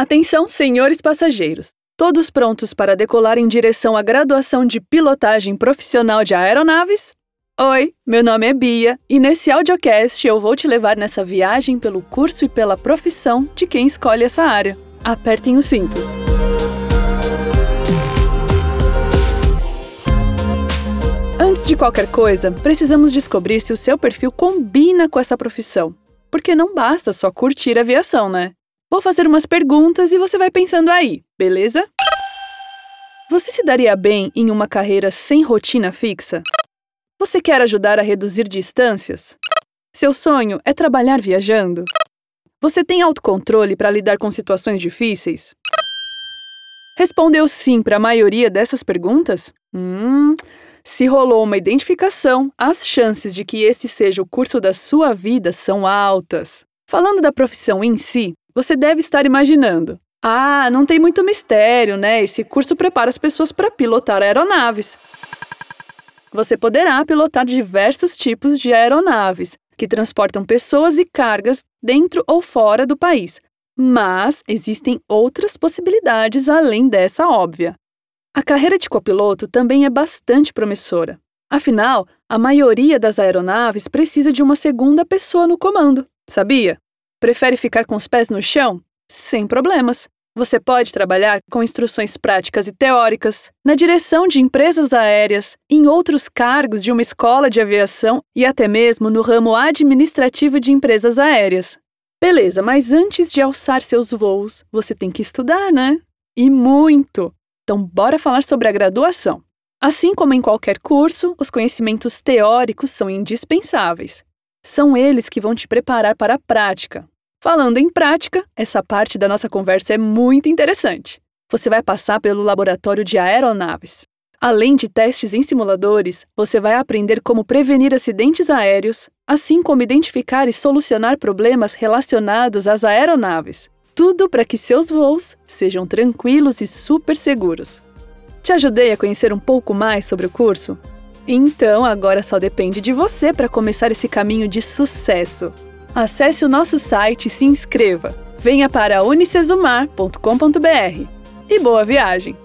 Atenção, senhores passageiros! Todos prontos para decolar em direção à graduação de pilotagem profissional de aeronaves? Oi, meu nome é Bia e nesse audiocast eu vou te levar nessa viagem pelo curso e pela profissão de quem escolhe essa área. Apertem os cintos! Antes de qualquer coisa, precisamos descobrir se o seu perfil combina com essa profissão. Porque não basta só curtir aviação, né? Vou fazer umas perguntas e você vai pensando aí, beleza? Você se daria bem em uma carreira sem rotina fixa? Você quer ajudar a reduzir distâncias? Seu sonho é trabalhar viajando? Você tem autocontrole para lidar com situações difíceis? Respondeu sim para a maioria dessas perguntas? Hum, se rolou uma identificação, as chances de que esse seja o curso da sua vida são altas. Falando da profissão em si, você deve estar imaginando: ah, não tem muito mistério, né? Esse curso prepara as pessoas para pilotar aeronaves. Você poderá pilotar diversos tipos de aeronaves que transportam pessoas e cargas dentro ou fora do país, mas existem outras possibilidades além dessa óbvia. A carreira de copiloto também é bastante promissora. Afinal, a maioria das aeronaves precisa de uma segunda pessoa no comando, sabia? Prefere ficar com os pés no chão? Sem problemas. Você pode trabalhar com instruções práticas e teóricas, na direção de empresas aéreas, em outros cargos de uma escola de aviação e até mesmo no ramo administrativo de empresas aéreas. Beleza, mas antes de alçar seus voos, você tem que estudar, né? E muito! Então, bora falar sobre a graduação. Assim como em qualquer curso, os conhecimentos teóricos são indispensáveis. São eles que vão te preparar para a prática. Falando em prática, essa parte da nossa conversa é muito interessante. Você vai passar pelo laboratório de aeronaves. Além de testes em simuladores, você vai aprender como prevenir acidentes aéreos, assim como identificar e solucionar problemas relacionados às aeronaves. Tudo para que seus voos sejam tranquilos e super seguros. Te ajudei a conhecer um pouco mais sobre o curso? Então agora só depende de você para começar esse caminho de sucesso. Acesse o nosso site e se inscreva. Venha para unicesumar.com.br. E boa viagem!